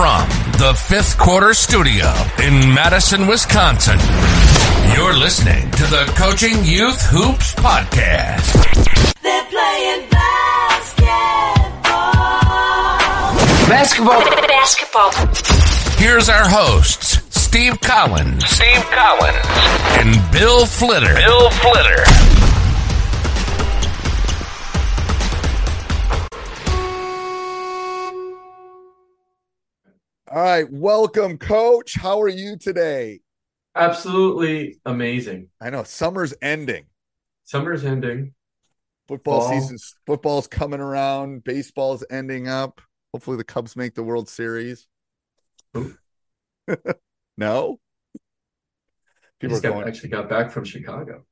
From the fifth quarter studio in Madison, Wisconsin, you're listening to the Coaching Youth Hoops Podcast. They're playing basketball. Basketball. Basketball. Here's our hosts, Steve Collins. Steve Collins. And Bill Flitter. Bill Flitter. All right, welcome, Coach. How are you today? Absolutely amazing. I know summer's ending. Summer's ending. Football Fall. season's football's coming around. Baseball's ending up. Hopefully, the Cubs make the World Series. No, people are got, going. actually got back from Chicago.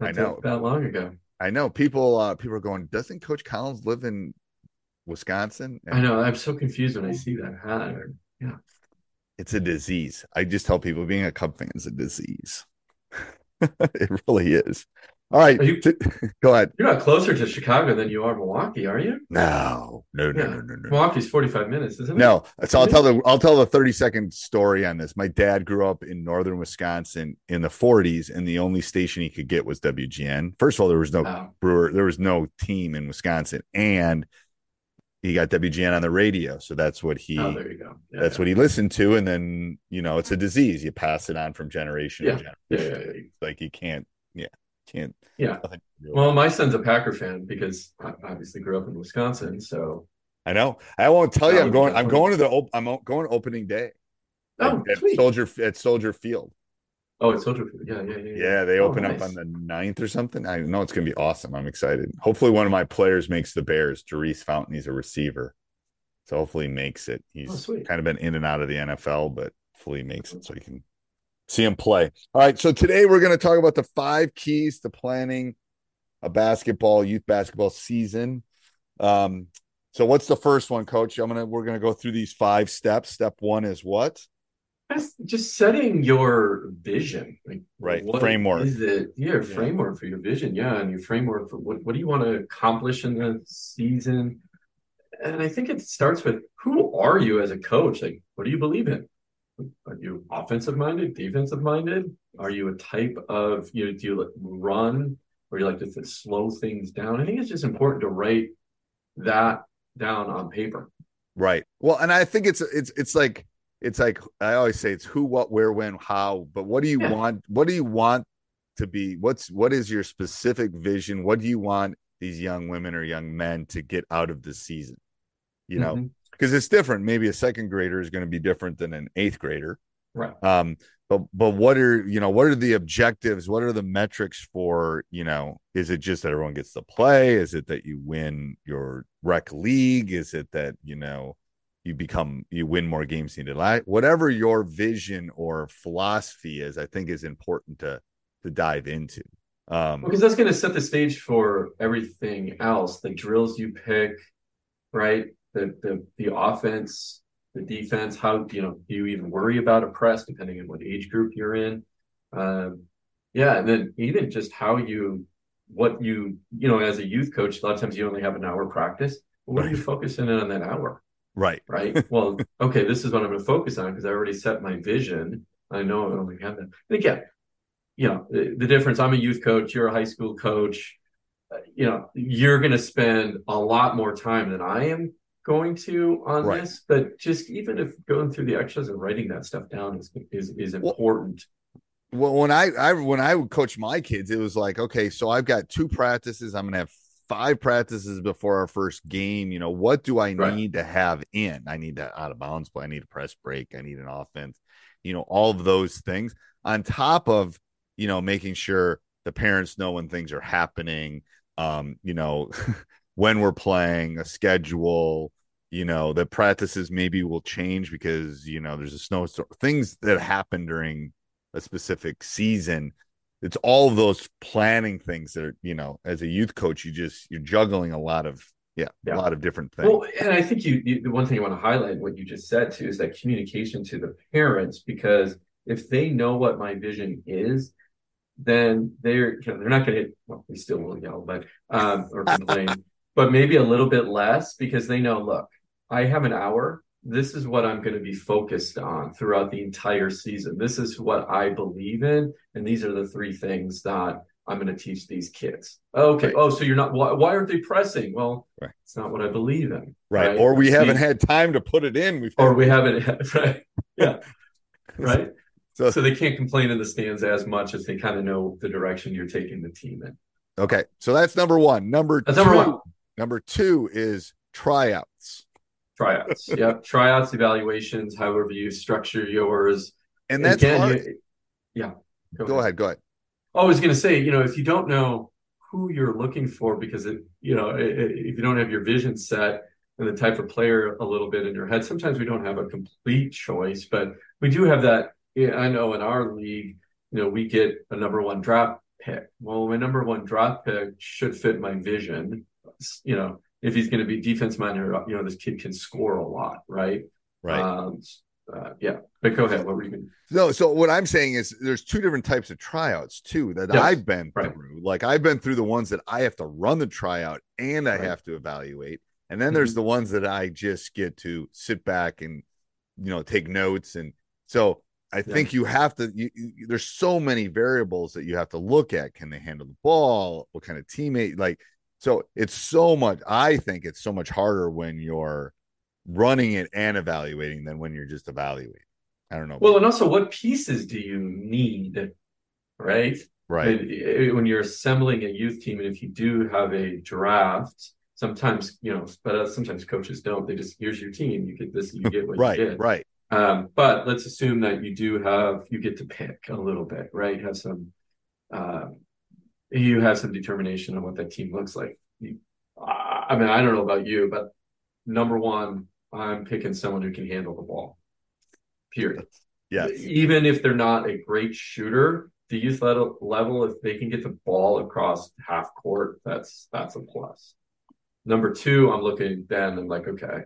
I know. that long ago. I know people. Uh, people are going. Doesn't Coach Collins live in Wisconsin? I know. I'm so confused when I see that hat. Yeah. It's a disease. I just tell people being a Cub fan is a disease. it really is. All right, you- go ahead. You're not closer to Chicago than you are Milwaukee, are you? No, no, no, Yeah. no, no, no. Milwaukee's 45 minutes, isn't it? No, so I'll tell the I'll tell the 30 second story on this. My dad grew up in northern Wisconsin in the 40s, and the only station he could get was WGN. First of all, there was no Oh. brewer, there was no team in Wisconsin, and he got WGN on the radio. So that's what he Oh, there you go. Yeah, that's yeah. what he listened to. And then you know, it's a disease. You pass it on from generation Yeah. to generation. Like you can't, yeah, can't Yeah. nothing to do. Well, my son's a Packer fan because I obviously grew up in Wisconsin. So, I know. I won't tell you. I'm going. I'm going to the. op- I'm going opening day. oh, at, at sweet. Soldier at Soldier Field. Oh, it's Soldier Field. Yeah, yeah, yeah. Yeah, they Oh, open up on the 9th or something. I know it's going to be awesome. I'm excited. Hopefully, one of my players makes the Bears. Jerice Fountain, he's a receiver. So hopefully he makes it. He's Oh, kind of been in and out of the NFL, but hopefully he makes it so you can see him play. All right. So today we're going to talk about the five keys to planning a basketball, youth basketball season. Um, so what's the first one, coach? I'm gonna we're gonna go through these five steps. Step one is what? That's just setting your vision, like Right, framework. Is it yeah, Yeah. framework for your vision? Yeah, and your framework for what what do you want to accomplish in the season? And I think it starts with who are you as a coach? Like, what do you believe in? Are you offensive minded, defensive minded? Are you a type of you know, do you like run or you like to slow things down? I think it's just important to write that down on paper. Right. Well, and I think it's it's it's like it's like I always say it's who, what, where, when, how. But what do you Yeah. want? What do you want to be? What's what is your specific vision? What do you want these young women or young men to get out of the season? You know, because it's different. Maybe a second grader is going to be different than an eighth grader. right? Um, but but what are you know what are the objectives? What are the metrics for you know? Is it just that everyone gets to play? Is it that you win your rec league? Is it that you know you become you win more games than you did? Whatever your vision or philosophy is, I think is important to to dive into. Um, Because that's going to set the stage for everything else. The drills you pick, right? The the the offense, the defense. How you know do you even worry about a press depending on what age group you're in? Um, yeah, and then even just how you what you you know as a youth coach. A lot of times you only have an hour practice. What are you focusing in on that hour? Right. right? Well, okay, this is what I'm going to focus on because I already set my vision. I know I only have that. And again, you know, the, the difference. I'm a youth coach. You're a high school coach. Uh, you know, you're going to spend a lot more time than I am going to on Right. this, but just even if going through the extras and writing that stuff down is is, is important. Well, when I, I when I would coach my kids, it was like, okay, so I've got two practices. I'm gonna have five practices before our first game. You know, what do I Right. need to have in? I need to out of bounds play. I need a press break. I need an offense. You know, all of those things on top of you know making sure the parents know when things are happening. Um, you know, when we're playing a schedule. You know, the practices maybe will change because you know there's a snowstorm. Things that happen during a specific season it's all of those planning things that are you know as a youth coach you just you're juggling a lot of yeah, Yeah. a lot of different things Well, and I think you, you the one thing I want to highlight what you just said too is that communication to the parents because if they know what my vision is, then they're you know, they're not going to well they still will yell but um or complain but maybe a little bit less because they know look I have an hour this is what I'm going to be focused on throughout the entire season. This is what I believe in and these are the three things that I'm going to teach these kids. Okay Right. oh so you're not why, why aren't they pressing? Well Right. it's not what I believe in right or we See, haven't had time to put it in. We've or we haven't right yeah right? So, so they can't complain in the stands as much as they kind of know the direction you're taking the team in. Okay so that's number one. Number That's two. number one. number two is tryouts tryouts yep tryouts evaluations however you structure yours and that's Again, hard. you- yeah go ahead go ahead oh, I was going to say, you know, if you don't know who you're looking for, because it, you know, i- i- if you don't have your vision set and the type of player a little bit in your head, sometimes we don't have a complete choice, but we do have that. yeah, I know in our league, you know, we get a number one draft pick. Well, my number one draft pick should fit my vision. You know, if he's going to be defense minded, you know, this kid can score a lot, right? right Um, uh, yeah, but go ahead. What were you going No, so what I'm saying is there's two different types of tryouts too that Yes, I've been right. through. Like I've been through the ones that I have to run the tryout and I Right. have to evaluate. And then there's Mhm. the ones that I just get to sit back and you know take notes and so I Yeah. think you have to you, you, there's so many variables that you have to look at. Can they handle the ball? What kind of teammate like so it's so much I think it's so much harder when you're running it and evaluating than when you're just evaluating. I don't know. Well, and also, what pieces do you need, right? right. Uh, When you're assembling a youth team, and if you do have a draft, sometimes you know, but uh, sometimes coaches don't. They just here's your team. You get this. You get what right you get. right Um, but let's assume that you do have you get to pick a little bit, right? Have some, um, you have some determination on what that team looks like. You, I mean, I don't know about you, but number one, I'm picking someone who can handle the ball. Period. yes Even if they're not a great shooter, the youth level, level, if they can get the ball across half court, that's that's a plus. Number two, I'm looking then I'm like, okay,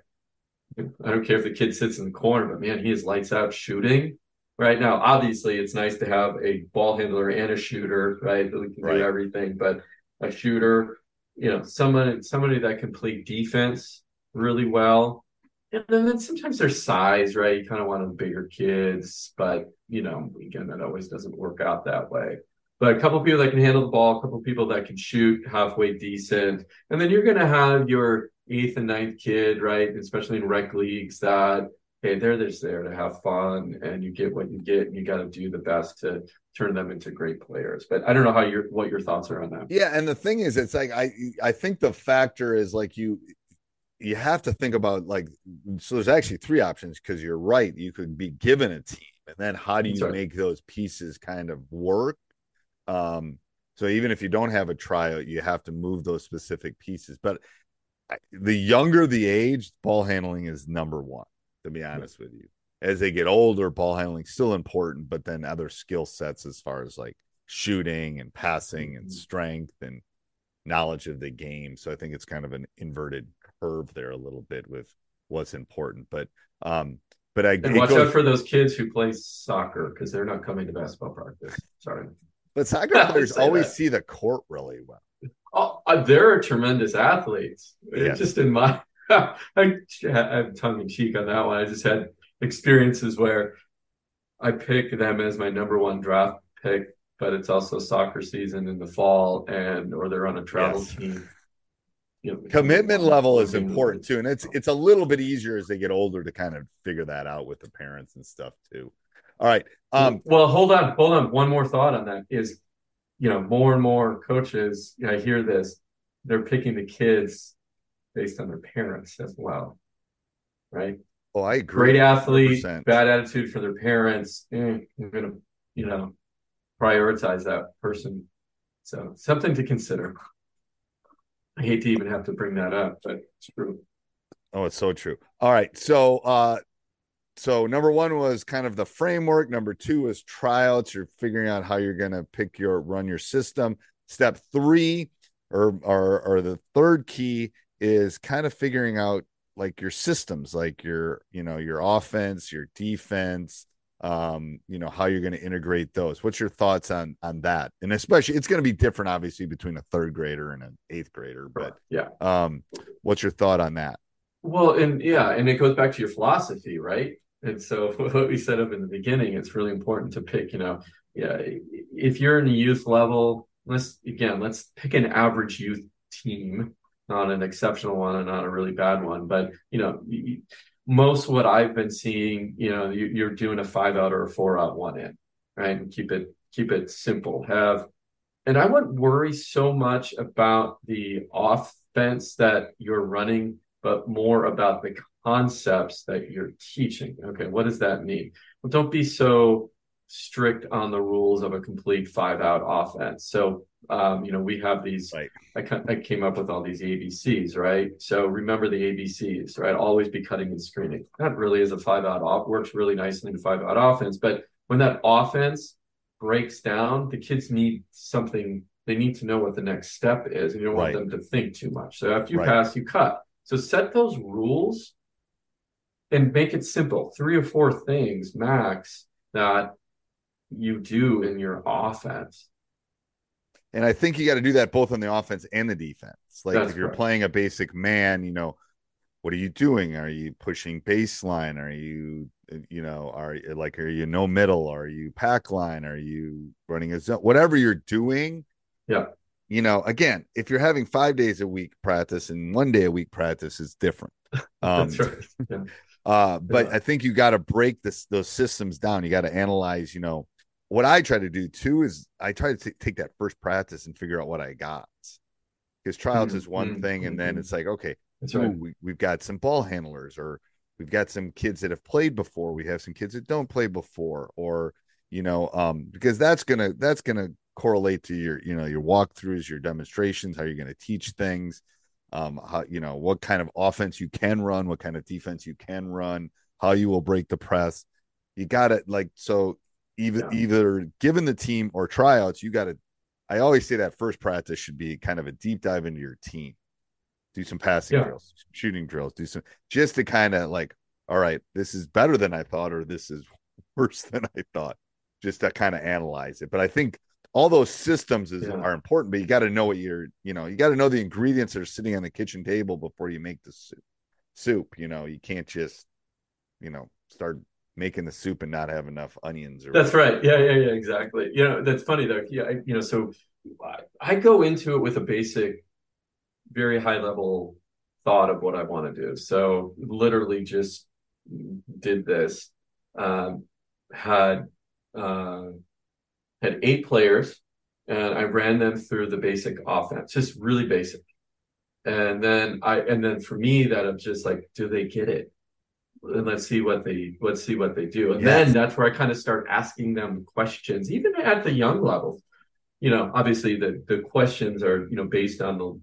I don't care if the kid sits in the corner, but man, he is lights out shooting. Right now, obviously, it's nice to have a ball handler and a shooter, right? That can Right. do everything, but a shooter, you know, someone somebody that can play defense really well. And then, then sometimes their size, right? You kind of want the bigger kids, but you know, again, that always doesn't work out that way. But a couple people that can handle the ball, a couple people that can shoot halfway decent, and then you're going to have your eighth and ninth kid, right? Especially in rec leagues, that hey, they're just there to have fun, and you get what you get, and you got to do the best to turn them into great players. But I don't know how your what your thoughts are on that. yeah and the thing is it's like i i think the factor is like you you have to think about like so there's actually three options because you're right you could be given a team and then how do you right. make those pieces kind of work um so even if you don't have a tryout you have to move those specific pieces but the younger the age ball handling is number one to be honest with you as they get older ball handling still important but then other skill sets as far as like shooting and passing and Mhm. strength and knowledge of the game so i think it's kind of an inverted curve there a little bit with what's important but um but i And watch goes- out for those kids who play soccer because they're not coming to basketball practice. Sorry. but soccer players always that. see the court really well Oh, uh, they're tremendous athletes. Yeah. Just in my, I, I'm tongue in cheek on that one. I just had experiences where I pick them as my number one draft pick, but it's also soccer season in the fall, and or they're on a travel Yes. team. you know, commitment level is important too and it's it's a little bit easier as they get older to kind of figure that out with the parents and stuff too all right um well, hold on, hold on. One more thought on that is, you know, more and more coaches, I hear this, they're picking the kids based on their parents as well. Right? oh i agree Great athlete, 100%. bad attitude for their parents. Eh, I'm gonna, you know, prioritize that person. So something to consider. I hate to even have to bring that up, but it's true. Oh, it's so true. All right. So uh so number one was kind of the framework. Number two was tryouts. You're figuring out how you're gonna pick your run your system. Step three or or or the third key is kind of figuring out like your systems, like your, you know, your offense, your defense, um, you know, how you're going to integrate those. What's your thoughts on on that? And especially it's going to be different obviously between a third grader and an eighth grader, but yeah. um what's your thought on that? Well, and yeah, and it goes back to your philosophy, right? And so what we said up in the beginning, it's really important to pick, you know, yeah, if you're in a youth level, let's again, let's pick an average youth team, not an exceptional one and not a really bad one, but you know, most what I've been seeing, you know, you, you're doing a five out or a four out one in, right? And keep it keep it simple. Have and I wouldn't worry so much about the offense that you're running, but more about the concepts that you're teaching. Okay, what does that mean? Well, don't be so strict on the rules of a complete five out offense. So, um, you know, we have these. Right. I, I came up with all these ABCs, right? So remember the ABCs, right? Always be cutting and screening. That really is a five out off. Works really nicely in five out offense, but when that offense breaks down, the kids need something. They need to know what the next step is. And you don't Right. want them to think too much. So after you Right. pass, you cut. So set those rules and make it simple. Three or four things max that you do in your offense. And I think you got to do that both on the offense and the defense. Like That's if you're correct. playing a basic man, you know, what are you doing? Are you pushing baseline? Are you, you know, are like, are you no middle? Are you pack line? Are you running a zone? Whatever you're doing. Yeah. You know, again, if you're having five days a week practice and one day a week practice is different. Um, That's right. Yeah. uh, but Yeah. I think you got to break this those systems down. You got to analyze. You know, what I try to do too is I try to t- take that first practice and figure out what I got. Because tryouts Mm, is one mm, thing, and then mm, it's like, okay, That's ooh, right. we, we've got some ball handlers, or we've got some kids that have played before. We have some kids that don't play before, or you know, um, because that's gonna that's gonna correlate to your you know your walkthroughs, your demonstrations, how you're gonna teach things um how you know what kind of offense you can run what kind of defense you can run how you will break the press you got it, like so either Yeah. either given the team or tryouts you got to i always say that first practice should be kind of a deep dive into your team do some passing Yeah. drills shooting drills do some just to kind of like all right this is better than i thought or this is worse than i thought just to kind of analyze it but i think all those systems is, Yeah. are important, but you got to know what you're, you know, you got to know the ingredients that are sitting on the kitchen table before you make the soup. Soup, you know, you can't just, you know, start making the soup and not have enough onions. Or That's right. Yeah, yeah, yeah, exactly. You know, that's funny though. Yeah, I, you know, so I, I go into it with a basic, very high level thought of what I want to do. So literally just did this. Um, had uh, had eight players, and I ran them through the basic offense, just really basic. And then I, and then for me, that I'm just like, do they get it? And let's see what they, let's see what they do. And Yes. then that's where I kind of start asking them questions, even at the young level. You know, obviously the the questions are you know based on the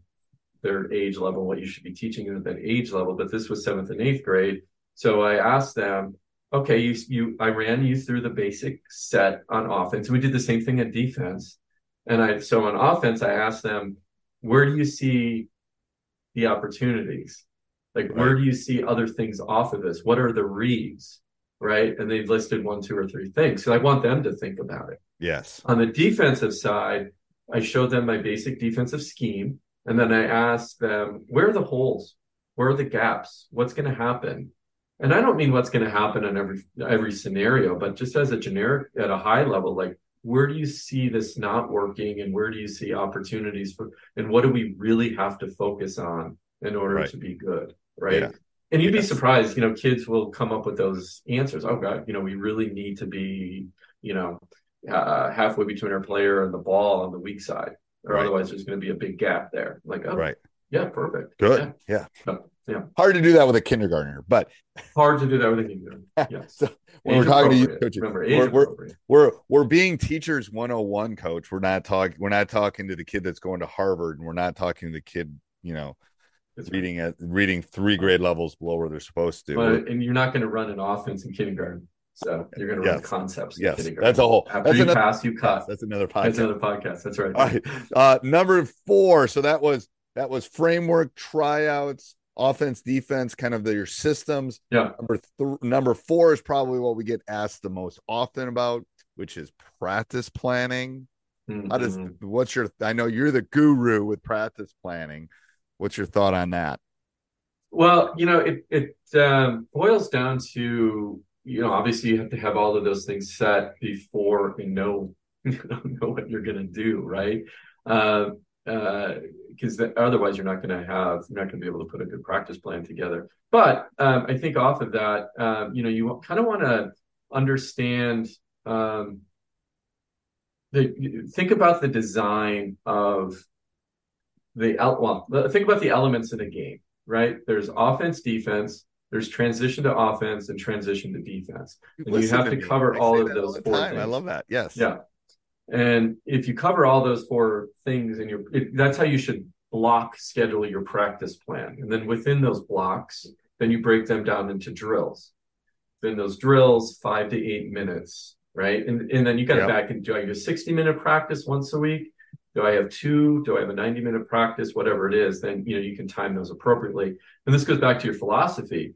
their age level, what you should be teaching them at that age level. But this was seventh and eighth grade, so I asked them, okay, you you I ran you through the basic set on offense. We did the same thing at defense, and I so on offense I asked them, where do you see the opportunities? Like where do you see other things off of this? What are the reads? Right, and they listed one, two, or three things. So I want them to think about it. yes, On the defensive side, I showed them my basic defensive scheme, and then I asked them, where are the holes? Where are the gaps? What's going to happen? And I don't mean what's going to happen in every every scenario, but just as a generic at a high level, like where do you see this not working and where do you see opportunities for and what do we really have to focus on in order Right. to be good right Yeah. and you'd be surprised you know kids will come up with those answers oh god you know we really need to be you know uh, halfway between our player and the ball on the weak side or Right. otherwise there's going to be a big gap there like oh Right. yeah perfect Good. Yeah. yeah, yeah. Hard to do that with a kindergartner, but hard to do that with a kingdom yes So, when we're talking to you, coaches, remember we're, we're, we're we're being teachers 101 coach we're not talking we're not talking to the kid that's going to harvard and we're not talking to the kid you know That's reading at reading three grade levels below where they're supposed to But and you're not going to run an offense in kindergarten, so you're going to run concepts. In Yes. kindergarten. That's a whole- After that's you another- pass, you cut. that's another podcast. That's another podcast. That's right. right uh number four so that was that was framework tryouts offense defense kind of the, your systems Yeah. number th- number four is probably what we get asked the most often about which is practice planning how does Mhm. what's your i know you're the guru with practice planning what's your thought on that Well, you know, it it um, boils down to you know, obviously you have to have all of those things set before you know know what you're going to do, right? Um, because otherwise you're not going to have you're not going to be able to put a good practice plan together. But um, I think off of that, um, you know, you kind of want to understand um, the think about the design of the el- well, think about the elements in a game, right? There's offense, defense. There's transition to offense and transition to defense. And you have to me. cover all of those the four time. I love that. Yes. Yeah. And if you cover all those four things and you're, it, that's how you should block schedule your practice plan. And then within those blocks, then you break them down into drills. Then those drills, five to eight minutes, right? And, and then you got to Yep. back and do a 60 minute practice once a week? Do I have two? Do I have a 90 minute practice? Whatever it is, then, you know, you can time those appropriately. And this goes back to your philosophy.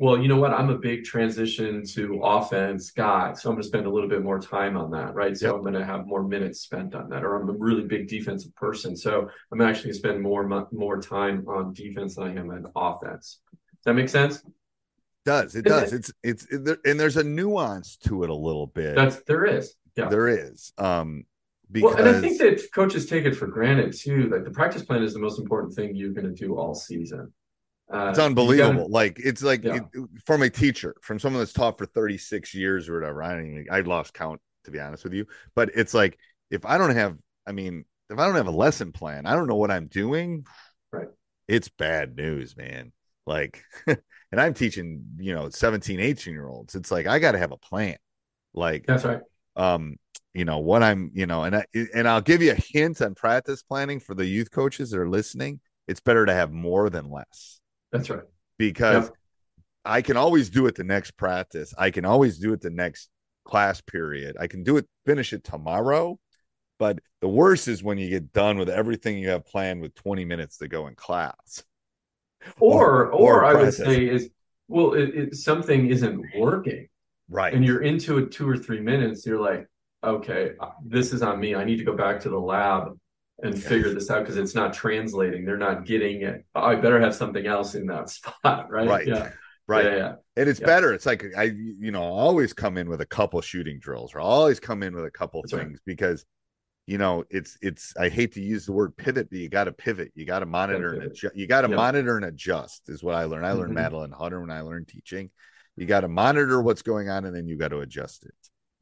Well, you know what? I'm a big transition to offense guy, so I'm going to spend a little bit more time on that, right? So. I'm going to have more minutes spent on that, or I'm a really big defensive person, so I'm actually going to spend more more time on defense than I am on offense. Does that make sense? does it does it's it's it, there, and there's a nuance to it a little bit That's there is, yeah. there is um because Well, and I think that coaches take it for granted too. That the practice plan is the most important thing you're going to do all season. Uh, it's unbelievable gotta- like it's like Yeah. it, from a teacher from someone that's taught for 36 years or whatever i don't even i lost count to be honest with you but it's like if i don't have i mean if i don't have a lesson plan i don't know what i'm doing Right. it's bad news man like and i'm teaching you know 17 18 year olds it's like i got to have a plan like That's right. Um you know what i'm you know and I, and i'll give you a hint on practice planning for the youth coaches that are listening it's better to have more than less That's right. because Yep. I can always do it the next practice. I can always do it the next class period. I can do it, finish it tomorrow. But the worst is when you get done with everything you have planned with 20 minutes to go in class. Or, Or- or, or I would say is, well, it, it, something isn't working. Right. and you're into it two or three minutes, you're like, okay, uh, this is on me. I need to go back to the lab and Yes. figure this out because it's not translating. They're not getting it. I better have something else in that spot, right? Right. Yeah. right. Yeah. yeah. And it's Yeah. better. It's like I, you know, always come in with a couple shooting drills or always come in with a couple That's right. things because, you know, it's, it's, I hate to use the word pivot, but you got to pivot. You got to monitor and adjust. You got to Yeah. monitor and adjust is what I learned. I learned Mhm. Madeline Hunter when I learned teaching. You got to monitor what's going on and then you got to adjust it.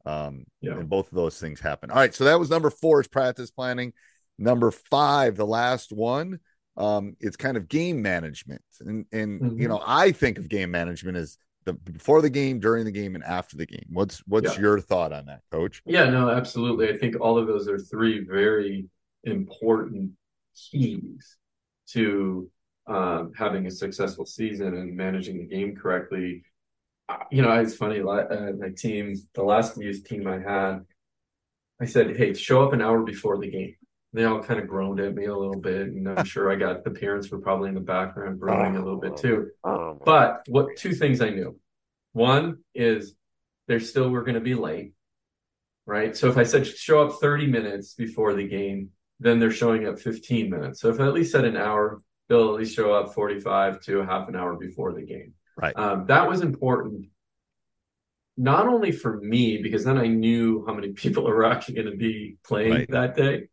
Um, Yeah. and both of those things happen. All right. So that was number four is practice planning. Number five, the last one, um, it's kind of game management. And and you Mhm. know, I think of game management as the before the game, during the game, and after the game. What's what's Yeah. your thought on that, coach? Yeah, no, absolutely. I think all of those are three very important keys to um, having a successful season and managing the game correctly. You know, it's funny. Uh, my team, the last youth team I had, I said, "Hey, show up an hour before the game." They all kind of groaned at me a little bit, and I'm sure I got the parents were probably in the background groaning a little bit too. But what two things I knew. One is they still were going to be late, right? So if I said show up 30 minutes before the game, then they're showing up 15 minutes. So if I at least said an hour, they'll at least show up 45 to a half an hour before the game. Right. Um, that was important not only for me, because then I knew how many people are actually going to be playing Right. that day,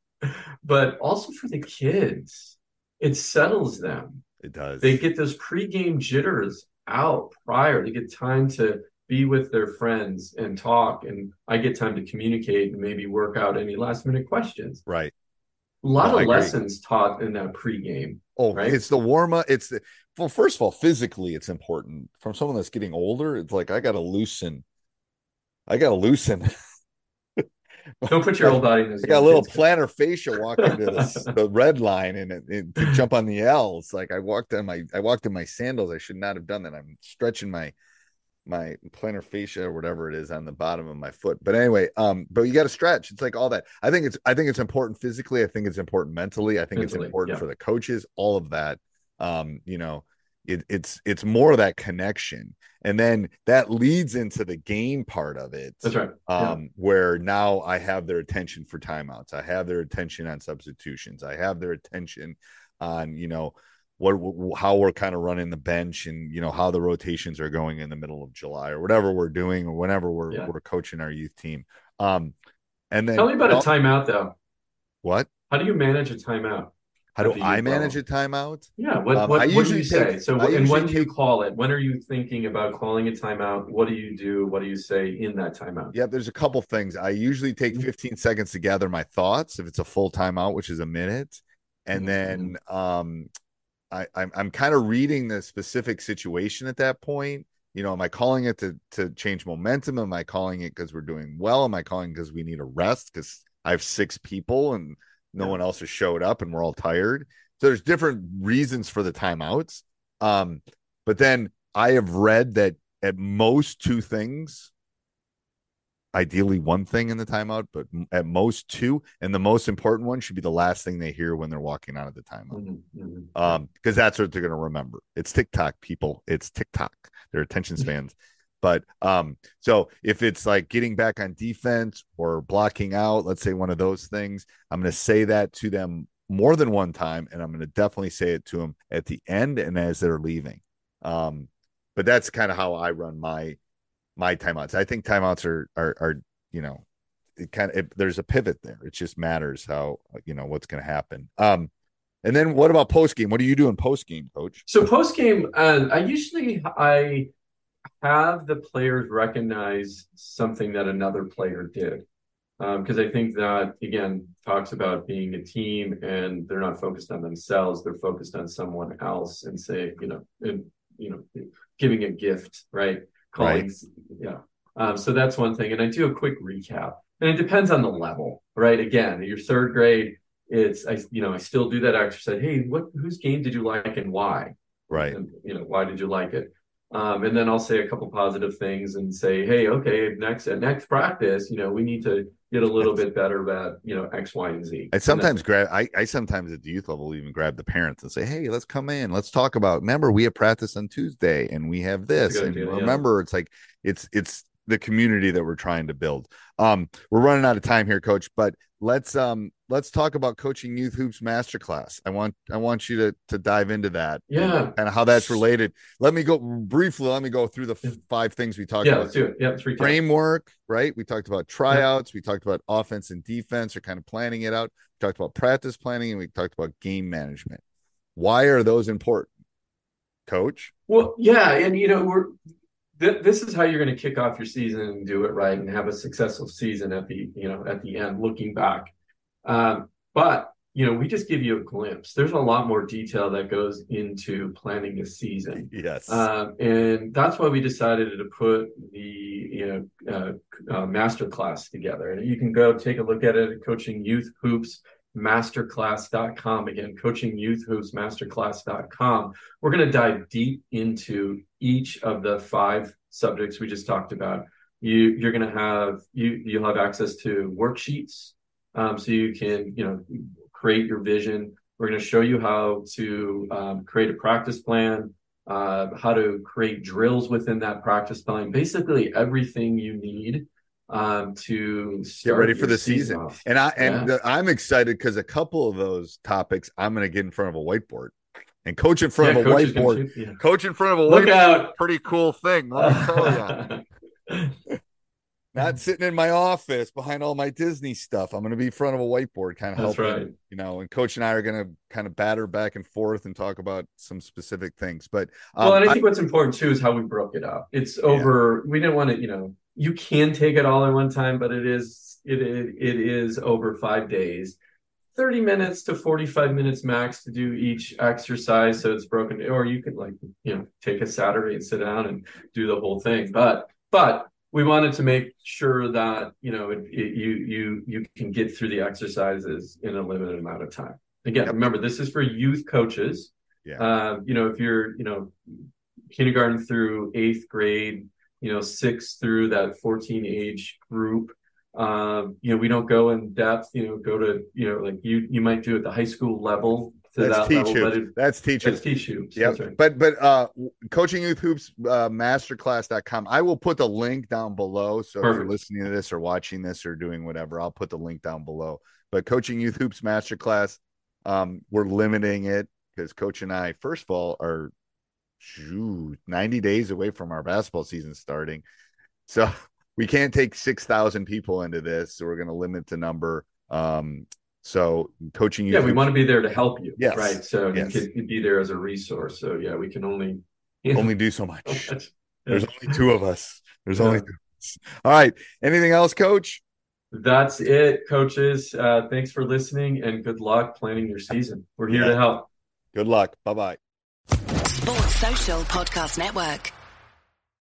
but also for the kids. It settles them. It does. They get those pregame jitters out prior. They get time to be with their friends and talk, and I get time to communicate and maybe work out any last minute questions. right. A lot No, of lessons taught in that pregame. Oh, right? it's the warm up. It's the well, first of all, physically, it's important. From someone that's getting older, it's like I gotta loosen. I gotta loosen. Don't put your old body in this. I got a little plantar fascia walking to the, the red line and, it, it- to jump on the L's. Like I walked on my I walked in my sandals. I should not have done that. I'm stretching my my plantar fascia or whatever it is on the bottom of my foot. But anyway, um, but you got to stretch. It's like all that. I think it's I think it's important physically. I think it's important mentally. I think Mentally, it's important yeah. for the coaches. All of that. Um, you know, it, it's it's more of that connection, and then that leads into the game part of it That's right. um, where now I have their attention for timeouts. I have their attention on substitutions. I have their attention on, you know, what how we're kind of running the bench and you know how the rotations are going in the middle of July or whatever we're doing or whenever we're Yeah. we're coaching our youth team. Um, and then Tell me about a timeout though. what? How do you manage a timeout? How do I manage a timeout? Yeah. What Um, what, I usually you say? take- so I and when do you call it? When are you thinking about calling a timeout? What do you do? What do you say in that timeout? Yeah, there's a couple things. I usually take Mhm. 15 seconds to gather my thoughts if it's a full timeout, which is a minute. And Mhm, then um I, I'm I'm kind of reading the specific situation at that point. You know, am I calling it to to change momentum? Am I calling it because we're doing well? Am I calling because we need a rest? Because I have six people and no Yeah. one else has showed up and we're all tired. So there's different reasons for the timeouts. Um, but then I have read that at most two things ideally one thing in the timeout, but at most two. And the most important one should be the last thing they hear when they're walking out of the timeout. Mhm, mhm. Um, because that's what they're going to remember. It's TikTok, people. It's TikTok. Their attention spans. But um, so if it's like getting back on defense or blocking out, let's say one of those things, I'm going to say that to them more than one time, and I'm going to definitely say it to them at the end and as they're leaving. Um, but that's kind of how I run my my timeouts. I think timeouts are are are you know it kind of it, there's a pivot there. It just matters how you know what's going to happen. Um, and then what about post game? What do you do in post game, coach? So post game, uh, I usually I have the players recognize something that another player did because I think that again talks about being a team and they're not focused on themselves; they're focused on someone else and say, you know, and you know, giving a gift, right? Calling, yeah. Um, so that's one thing, and I do a quick recap, and it depends on the level, right? Again, your third grade, it's I, you know, I still do that exercise. Hey, what whose game did you like and why? Right. And, you know, why did you like it? Um, and then I'll say a couple positive things and say, hey, okay, next at next practice, you know, we need to get a little bit better about you know X, Y, and Z. I sometimes grab. I, I sometimes at the youth level even grab the parents and say, "Hey, let's come in. Let's talk about. Remember, we have practice on Tuesday, and we have this. And idea, yeah. remember, it's like it's it's the community that we're trying to build. Um, we're running out of time here, coach. But let's um let's talk about coaching youth hoops masterclass. I want I want you to to dive into that. Yeah. and how that's related. Let me go briefly. Let me go through the five things we talked yeah, about let's do it. Yeah, let's recap. framework, right? We talked about tryouts, we talked about offense and defense, or kind of planning it out. We talked about practice planning, and we talked about game management. Why are those important, Coach? Well, yeah, and you know, we're th- this is how you're going to kick off your season and do it right and have a successful season at the you know at the end, looking back. Um, but you know, we just give you a glimpse. There's a lot more detail that goes into planning a season. Yes, Um, and that's why we decided to put the you know uh, uh, master class together. And you can go take a look at it at Coaching Youth Hoops masterclass.com again coaching youth hoops masterclass.com we're going to dive deep into each of the five subjects we just talked about you you're going to have you you'll have access to worksheets um, so you can you know create your vision we're going to show you how to um, create a practice plan uh, how to create drills within that practice plan basically everything you need um, to get ready for the season. off. And I and Yeah. uh, I'm excited because a couple of those topics I'm going to get in front of a whiteboard and coach in front Yeah, of a coach is gonna whiteboard. shoot- yeah. Coach in front of a Look whiteboard, out. pretty cool thing. Let me tell you. not sitting in my office behind all my Disney stuff. I'm going to be in front of a whiteboard, kind of That's helping, right. you know. And Coach and I are going to kind of batter back and forth and talk about some specific things. But um, well, and I I- think what's important too is how we broke it up. It's over. We didn't want to, you know, you can take it all at one time, but it is it it, it is over five days. 30 minutes to 45 minutes max to do each exercise so it's broken or you could like you know take a saturday and sit down and do the whole thing but but we wanted to make sure that you know it, it, you you you can get through the exercises in a limited amount of time again Yep. remember this is for youth coaches Yeah. um, you know if you're you know kindergarten through eighth grade you know six through that 14 age group um, you know we don't go in depth you know go to you know like you you might do at the high school level that's that teach level but you. That's teach that's teach you Yep. right But but uh coaching youth hoops uh masterclass.com. I will put the link down below. So if you're listening to this or watching this or doing whatever, I'll put the link down below. But coaching youth hoops masterclass, um, we're limiting it because coach and I, first of all, are shoot, 90 days away from our basketball season starting. So we can't take 6,000 people into this. So we're going to limit the number. Um, so coaching youth yeah we want to be there to help you Yes. right so Yes. you can be there as a resource so yeah we can only only do so much. Yeah. There's only two of us. There's Yeah. only two of us. All right. Anything else, coach? That's it, coaches. Uh, thanks for listening and good luck planning your season. We're here Yeah. to help. Good luck. Bye bye. Sports Social Podcast Network.